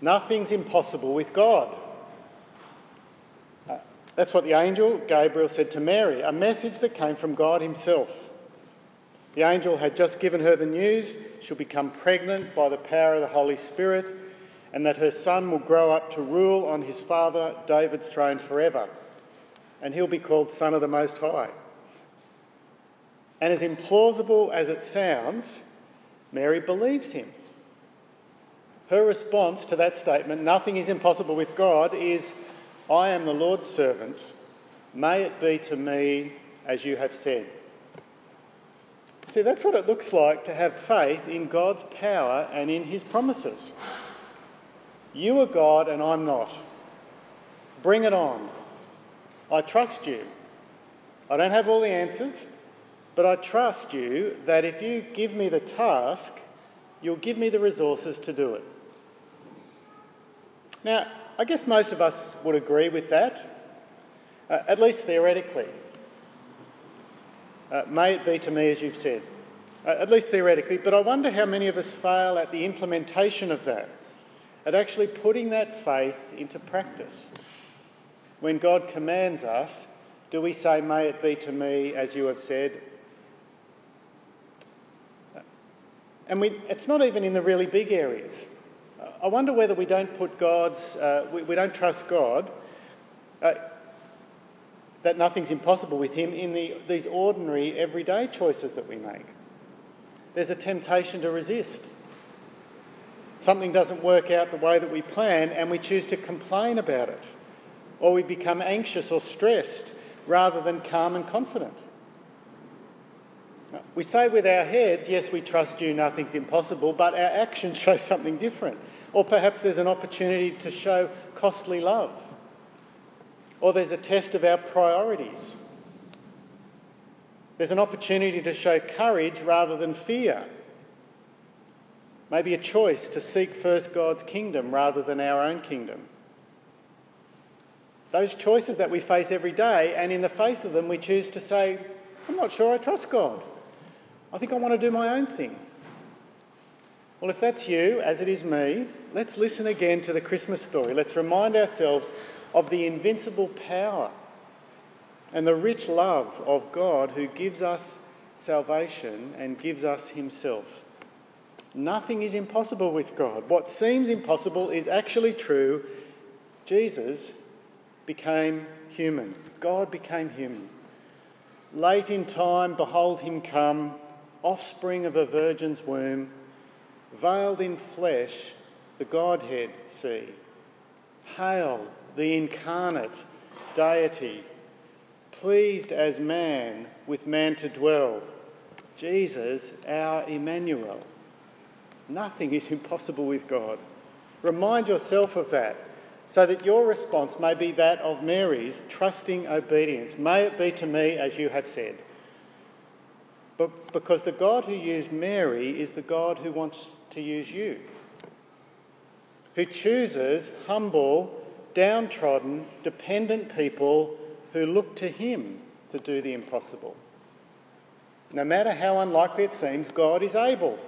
Nothing's impossible with God. Uh, that's what the angel Gabriel said to Mary, a message that came from God Himself. The angel had just given her the news she'll become pregnant by the power of the Holy Spirit and that her son will grow up to rule on his father David's throne forever, and he'll be called Son of the Most High. And as implausible as it sounds, Mary believes him. Her response to that statement, nothing is impossible with God, is, I am the Lord's servant. May it be to me as you have said. See, that's what it looks like to have faith in God's power and in his promises. You are God and I'm not. Bring it on. I trust you. I don't have all the answers, but I trust you that if you give me the task, you'll give me the resources to do it. Now, I guess most of us would agree with that, uh, at least theoretically. Uh, may it be to me as you've said, uh, at least theoretically, but I wonder how many of us fail at the implementation of that at actually putting that faith into practice. When God commands us, do we say, May it be to me as you have said? And we, it's not even in the really big areas. I wonder whether we don't put God's, uh, we, we, don't trust God, uh, that nothing's impossible with Him in the, these ordinary, everyday choices that we make. There's a temptation to resist something doesn't work out the way that we plan and we choose to complain about it, or we become anxious or stressed rather than calm and confident. We say with our heads, yes, we trust you, nothing's impossible, but our actions show something different. Or perhaps there's an opportunity to show costly love. Or there's a test of our priorities. There's an opportunity to show courage rather than fear maybe a choice to seek first God's kingdom rather than our own kingdom. Those choices that we face every day, and in the face of them, we choose to say, I'm not sure I trust God. I think I want to do my own thing. Well, if that's you, as it is me, let's listen again to the Christmas story. Let's remind ourselves of the invincible power and the rich love of God who gives us salvation and gives us Himself. Nothing is impossible with God. What seems impossible is actually true. Jesus became human. God became human. Late in time, behold him come, offspring of a virgin's womb, veiled in flesh, the Godhead see. Hail, the incarnate deity, pleased as man with man to dwell. Jesus, our Emmanuel. Nothing is impossible with God. Remind yourself of that so that your response may be that of Mary's trusting obedience. May it be to me as you have said. But because the God who used Mary is the God who wants to use you, who chooses humble, downtrodden, dependent people who look to Him to do the impossible. No matter how unlikely it seems, God is able.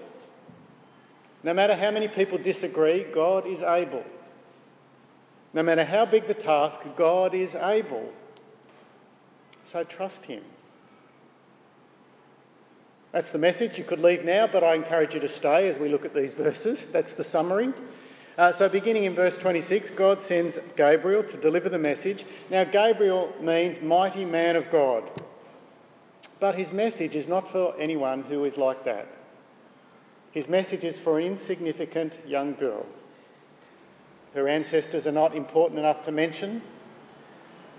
No matter how many people disagree, God is able. No matter how big the task, God is able. So trust Him. That's the message. You could leave now, but I encourage you to stay as we look at these verses. That's the summary. Uh, so, beginning in verse 26, God sends Gabriel to deliver the message. Now, Gabriel means mighty man of God. But his message is not for anyone who is like that. His message is for an insignificant young girl. Her ancestors are not important enough to mention.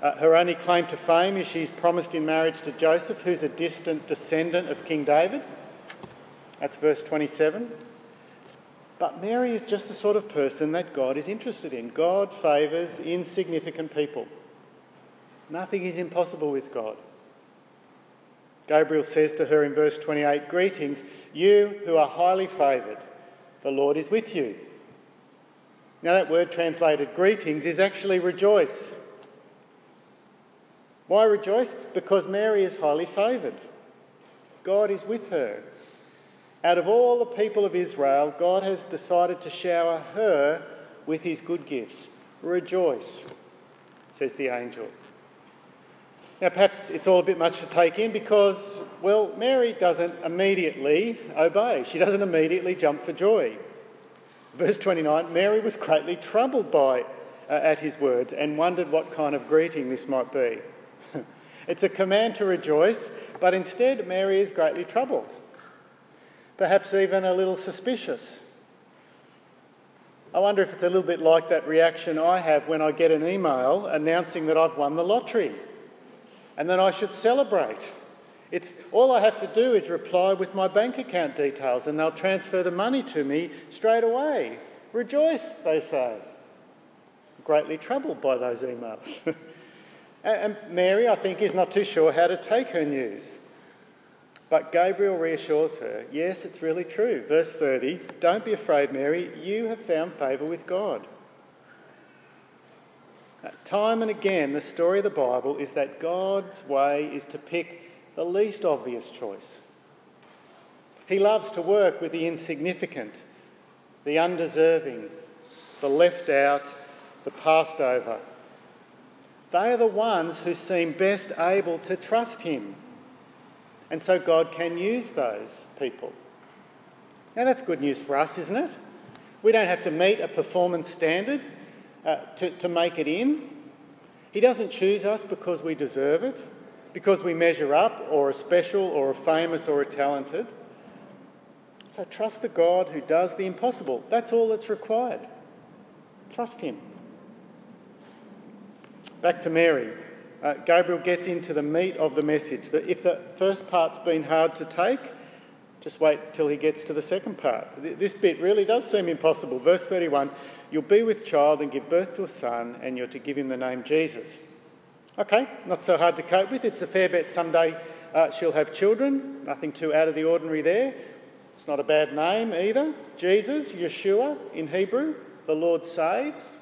Uh, her only claim to fame is she's promised in marriage to Joseph, who's a distant descendant of King David. That's verse 27. But Mary is just the sort of person that God is interested in. God favours insignificant people. Nothing is impossible with God. Gabriel says to her in verse 28 Greetings, you who are highly favoured, the Lord is with you. Now, that word translated greetings is actually rejoice. Why rejoice? Because Mary is highly favoured. God is with her. Out of all the people of Israel, God has decided to shower her with his good gifts. Rejoice, says the angel. Now, perhaps it's all a bit much to take in because, well, Mary doesn't immediately obey. She doesn't immediately jump for joy. Verse 29 Mary was greatly troubled by uh, at his words and wondered what kind of greeting this might be. It's a command to rejoice, but instead Mary is greatly troubled, perhaps even a little suspicious. I wonder if it's a little bit like that reaction I have when I get an email announcing that I've won the lottery and then I should celebrate. It's all I have to do is reply with my bank account details and they'll transfer the money to me straight away. Rejoice, they say. Greatly troubled by those emails. and Mary, I think, is not too sure how to take her news. But Gabriel reassures her, yes, it's really true. Verse 30 Don't be afraid, Mary, you have found favour with God. Time and again, the story of the Bible is that God's way is to pick the least obvious choice. He loves to work with the insignificant, the undeserving, the left out, the passed over. They are the ones who seem best able to trust Him. And so God can use those people. Now, that's good news for us, isn't it? We don't have to meet a performance standard uh, to, to make it in. He doesn't choose us because we deserve it, because we measure up, or are special, or are famous, or are talented. So trust the God who does the impossible. That's all that's required. Trust Him. Back to Mary. Uh, Gabriel gets into the meat of the message. That if the first part's been hard to take, just wait till he gets to the second part. This bit really does seem impossible. Verse 31 You'll be with child and give birth to a son, and you're to give him the name Jesus. Okay, not so hard to cope with. It's a fair bet someday uh, she'll have children. Nothing too out of the ordinary there. It's not a bad name either. Jesus, Yeshua in Hebrew, the Lord saves.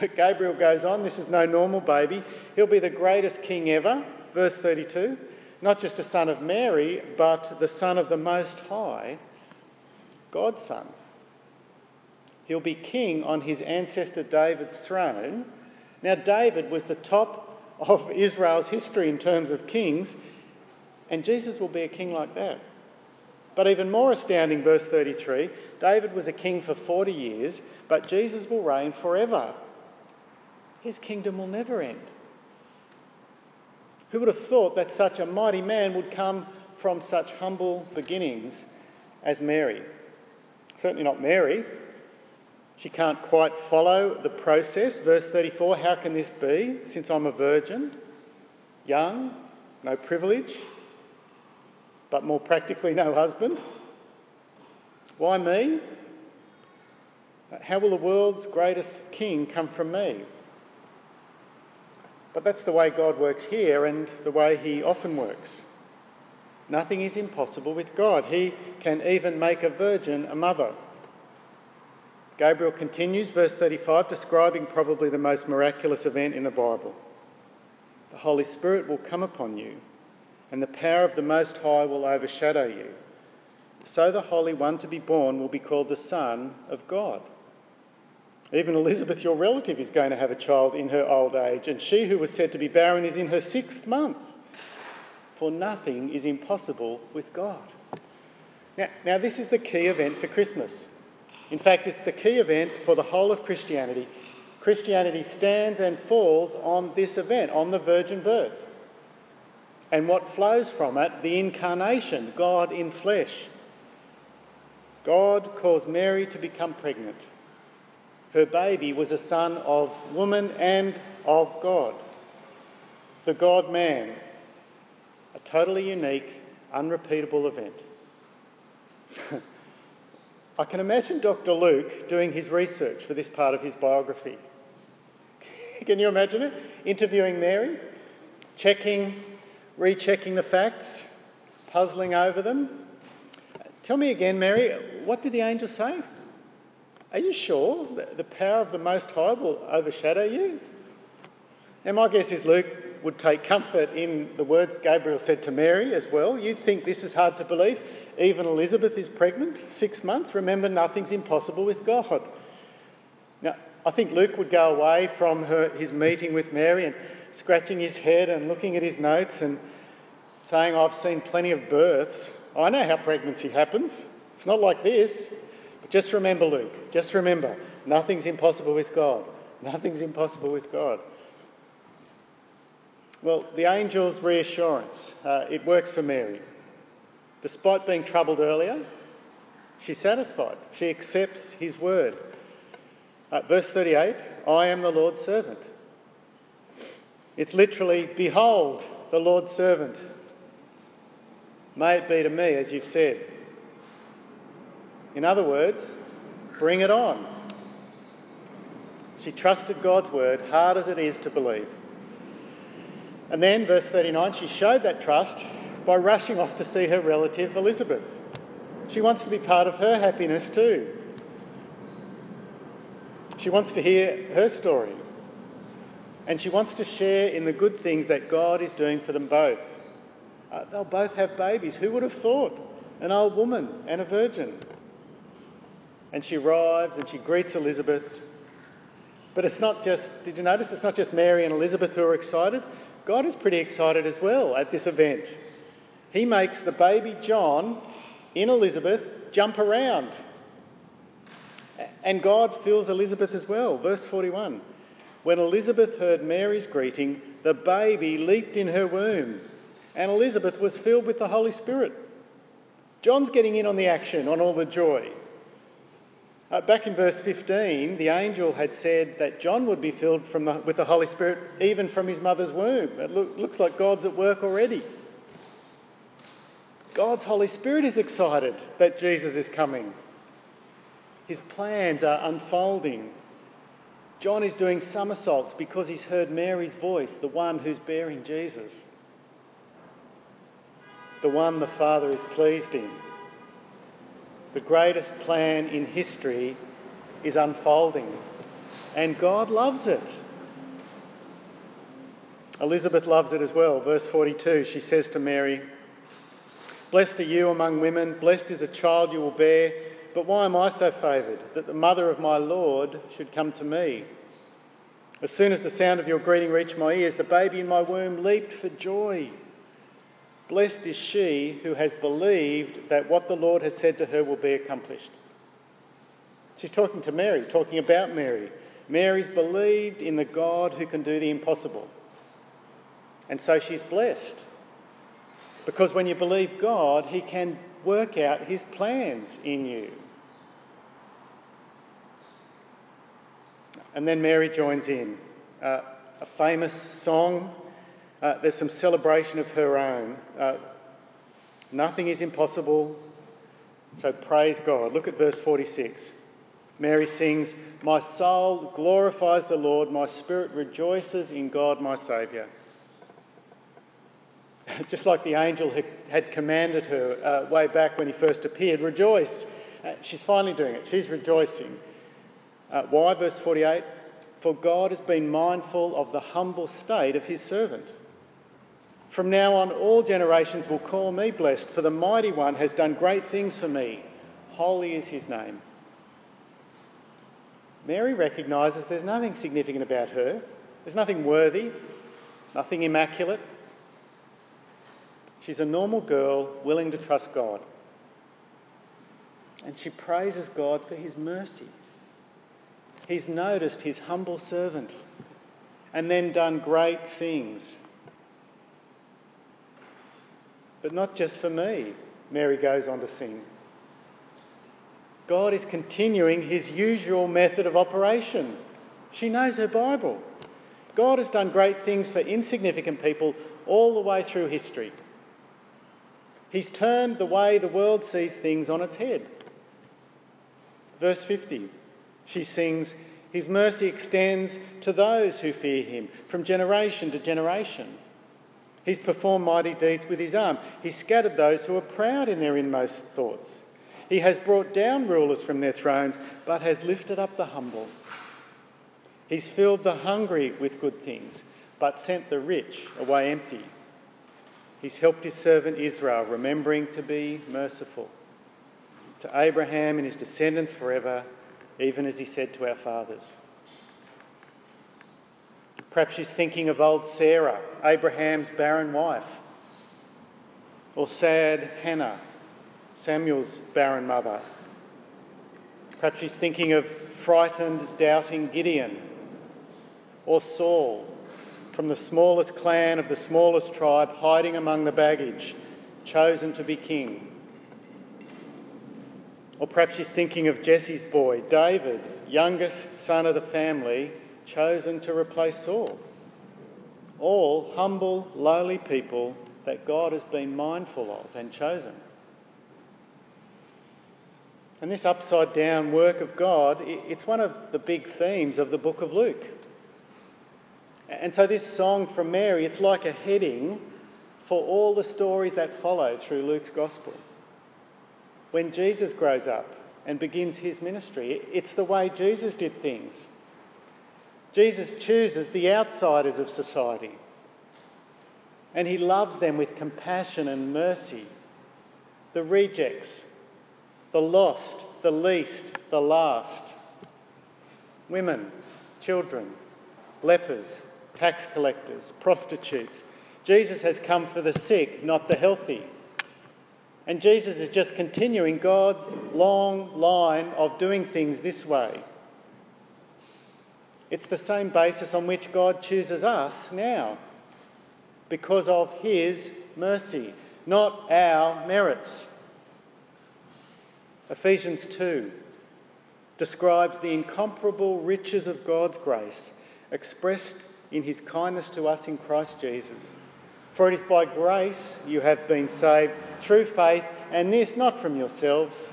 But Gabriel goes on, this is no normal baby. He'll be the greatest king ever. Verse 32 not just a son of Mary, but the son of the Most High, God's son. He'll be king on his ancestor David's throne. Now, David was the top of Israel's history in terms of kings, and Jesus will be a king like that. But even more astounding, verse 33 David was a king for 40 years, but Jesus will reign forever. His kingdom will never end. Who would have thought that such a mighty man would come from such humble beginnings as Mary? Certainly not Mary, she can't quite follow the process. Verse 34 How can this be, since I'm a virgin, young, no privilege, but more practically no husband? Why me? How will the world's greatest king come from me? But that's the way God works here and the way He often works. Nothing is impossible with God. He can even make a virgin a mother. Gabriel continues, verse 35, describing probably the most miraculous event in the Bible. The Holy Spirit will come upon you, and the power of the Most High will overshadow you. So the Holy One to be born will be called the Son of God. Even Elizabeth, your relative, is going to have a child in her old age, and she who was said to be barren is in her sixth month. For nothing is impossible with God. Now, now this is the key event for Christmas. In fact, it's the key event for the whole of Christianity. Christianity stands and falls on this event, on the virgin birth. And what flows from it, the incarnation, God in flesh. God caused Mary to become pregnant. Her baby was a son of woman and of God. The God man. A totally unique, unrepeatable event. I can imagine Dr. Luke doing his research for this part of his biography. Can you imagine it? Interviewing Mary, checking, rechecking the facts, puzzling over them. Tell me again, Mary, what did the angel say? Are you sure that the power of the Most High will overshadow you? And my guess is Luke would take comfort in the words Gabriel said to Mary as well. You think this is hard to believe? Even Elizabeth is pregnant, six months. Remember, nothing's impossible with God. Now, I think Luke would go away from her, his meeting with Mary and scratching his head and looking at his notes and saying, I've seen plenty of births. I know how pregnancy happens. It's not like this. Just remember, Luke, just remember, nothing's impossible with God. Nothing's impossible with God. Well, the angel's reassurance, uh, it works for Mary. Despite being troubled earlier, she's satisfied. She accepts his word. Uh, verse 38 I am the Lord's servant. It's literally, Behold, the Lord's servant. May it be to me as you've said. In other words, bring it on. She trusted God's word, hard as it is to believe. And then, verse 39, she showed that trust by rushing off to see her relative Elizabeth. She wants to be part of her happiness too. She wants to hear her story. And she wants to share in the good things that God is doing for them both. Uh, they'll both have babies. Who would have thought? An old woman and a virgin. And she arrives and she greets Elizabeth. But it's not just, did you notice it's not just Mary and Elizabeth who are excited? God is pretty excited as well at this event. He makes the baby John in Elizabeth jump around. And God fills Elizabeth as well. Verse 41 When Elizabeth heard Mary's greeting, the baby leaped in her womb, and Elizabeth was filled with the Holy Spirit. John's getting in on the action, on all the joy. Uh, back in verse 15, the angel had said that John would be filled the, with the Holy Spirit even from his mother's womb. It look, looks like God's at work already. God's Holy Spirit is excited that Jesus is coming. His plans are unfolding. John is doing somersaults because he's heard Mary's voice, the one who's bearing Jesus, the one the Father is pleased in the greatest plan in history is unfolding, and God loves it. Elizabeth loves it as well. Verse 42, she says to Mary, Blessed are you among women, blessed is the child you will bear, but why am I so favoured that the mother of my Lord should come to me? As soon as the sound of your greeting reached my ears, the baby in my womb leaped for joy. Blessed is she who has believed that what the Lord has said to her will be accomplished. She's talking to Mary, talking about Mary. Mary's believed in the God who can do the impossible. And so she's blessed. Because when you believe God, He can work out His plans in you. And then Mary joins in. Uh, a famous song uh, there's some celebration of her own. Uh, nothing is impossible, so praise God. Look at verse 46. Mary sings, My soul glorifies the Lord, my spirit rejoices in God my Saviour. Just like the angel had commanded her uh, way back when he first appeared, rejoice. Uh, she's finally doing it. She's rejoicing. Uh, why? Verse 48 For God has been mindful of the humble state of his servant. From now on, all generations will call me blessed, for the Mighty One has done great things for me. Holy is his name. Mary recognises there's nothing significant about her, there's nothing worthy, nothing immaculate. She's a normal girl willing to trust God. And she praises God for his mercy. He's noticed his humble servant and then done great things but not just for me, Mary goes on to sing. God is continuing his usual method of operation. She knows her Bible. God has done great things for insignificant people all the way through history. He's turned the way the world sees things on its head. Verse 50, she sings, His mercy extends to those who fear him from generation to generation. He's performed mighty deeds with his arm. He's scattered those who are proud in their inmost thoughts. He has brought down rulers from their thrones, but has lifted up the humble. He's filled the hungry with good things, but sent the rich away empty. He's helped his servant Israel, remembering to be merciful to Abraham and his descendants forever, even as he said to our fathers. Perhaps she's thinking of old Sarah, Abraham's barren wife, or sad Hannah, Samuel's barren mother. Perhaps she's thinking of frightened, doubting Gideon, or Saul, from the smallest clan of the smallest tribe, hiding among the baggage, chosen to be king. Or perhaps she's thinking of Jesse's boy, David, youngest son of the family, chosen to replace Saul. All humble, lowly people that God has been mindful of and chosen. And this upside down work of God, it's one of the big themes of the book of Luke. And so, this song from Mary, it's like a heading for all the stories that follow through Luke's gospel. When Jesus grows up and begins his ministry, it's the way Jesus did things. Jesus chooses the outsiders of society and he loves them with compassion and mercy. The rejects, the lost, the least, the last. Women, children, lepers, tax collectors, prostitutes. Jesus has come for the sick, not the healthy. And Jesus is just continuing God's long line of doing things this way. It's the same basis on which God chooses us now, because of His mercy, not our merits. Ephesians 2 describes the incomparable riches of God's grace expressed in his kindness to us in Christ Jesus. For it is by grace you have been saved through faith, and this not from yourselves.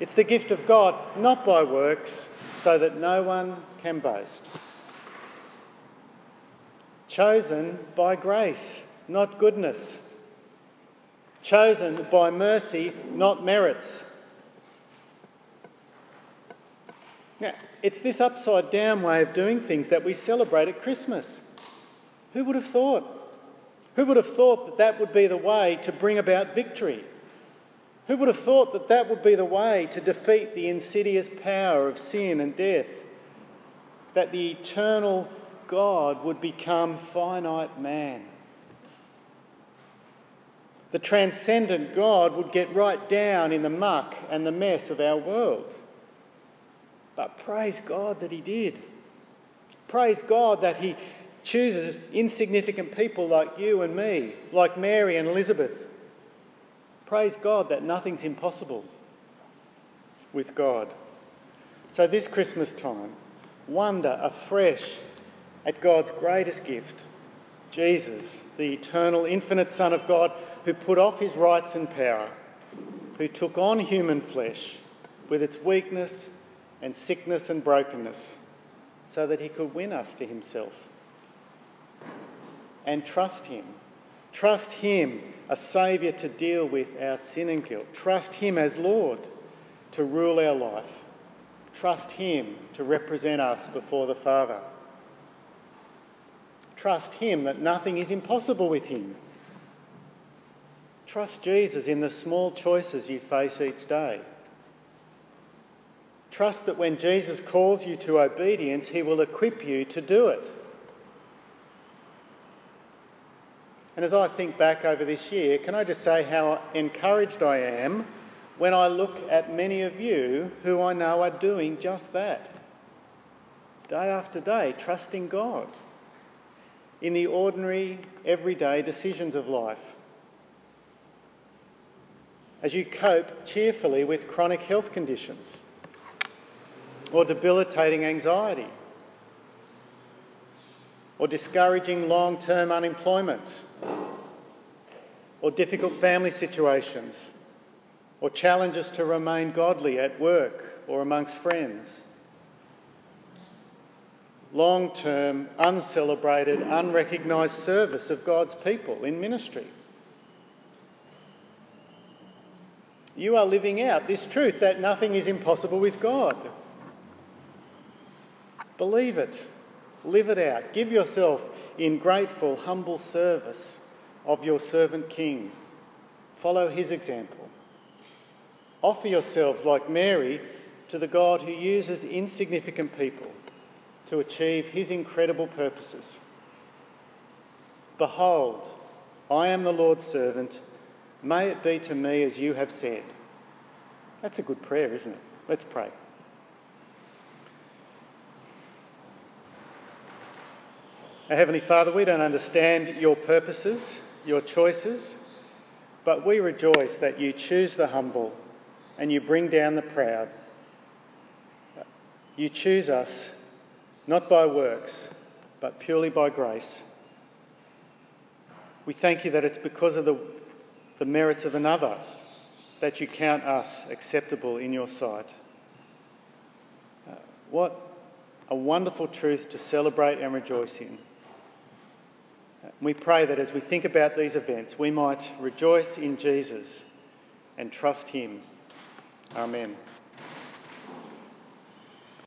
It's the gift of God, not by works, so that no one can boast. Chosen by grace, not goodness. Chosen by mercy, not merits. Now, it's this upside down way of doing things that we celebrate at Christmas. Who would have thought? Who would have thought that that would be the way to bring about victory? Who would have thought that that would be the way to defeat the insidious power of sin and death? That the eternal God would become finite man. The transcendent God would get right down in the muck and the mess of our world. But praise God that He did. Praise God that He chooses insignificant people like you and me, like Mary and Elizabeth. Praise God that nothing's impossible with God. So, this Christmas time, wonder afresh at God's greatest gift, Jesus, the eternal, infinite Son of God, who put off his rights and power, who took on human flesh with its weakness and sickness and brokenness so that he could win us to himself. And trust him. Trust him, a saviour to deal with our sin and guilt. Trust him as Lord to rule our life. Trust him to represent us before the Father. Trust him that nothing is impossible with him. Trust Jesus in the small choices you face each day. Trust that when Jesus calls you to obedience, he will equip you to do it. And as I think back over this year, can I just say how encouraged I am when I look at many of you who I know are doing just that? Day after day, trusting God in the ordinary, everyday decisions of life. As you cope cheerfully with chronic health conditions or debilitating anxiety, or discouraging long term unemployment, or difficult family situations, or challenges to remain godly at work or amongst friends. Long term, uncelebrated, unrecognised service of God's people in ministry. You are living out this truth that nothing is impossible with God. Believe it, live it out, give yourself in grateful, humble service of your servant King. Follow his example. Offer yourselves like Mary to the God who uses insignificant people to achieve his incredible purposes. Behold, I am the Lord's servant. May it be to me as you have said. That's a good prayer, isn't it? Let's pray. Our Heavenly Father, we don't understand your purposes, your choices, but we rejoice that you choose the humble and you bring down the proud. You choose us not by works, but purely by grace. We thank you that it's because of the, the merits of another that you count us acceptable in your sight. Uh, what a wonderful truth to celebrate and rejoice in. We pray that as we think about these events, we might rejoice in Jesus and trust Him. Amen.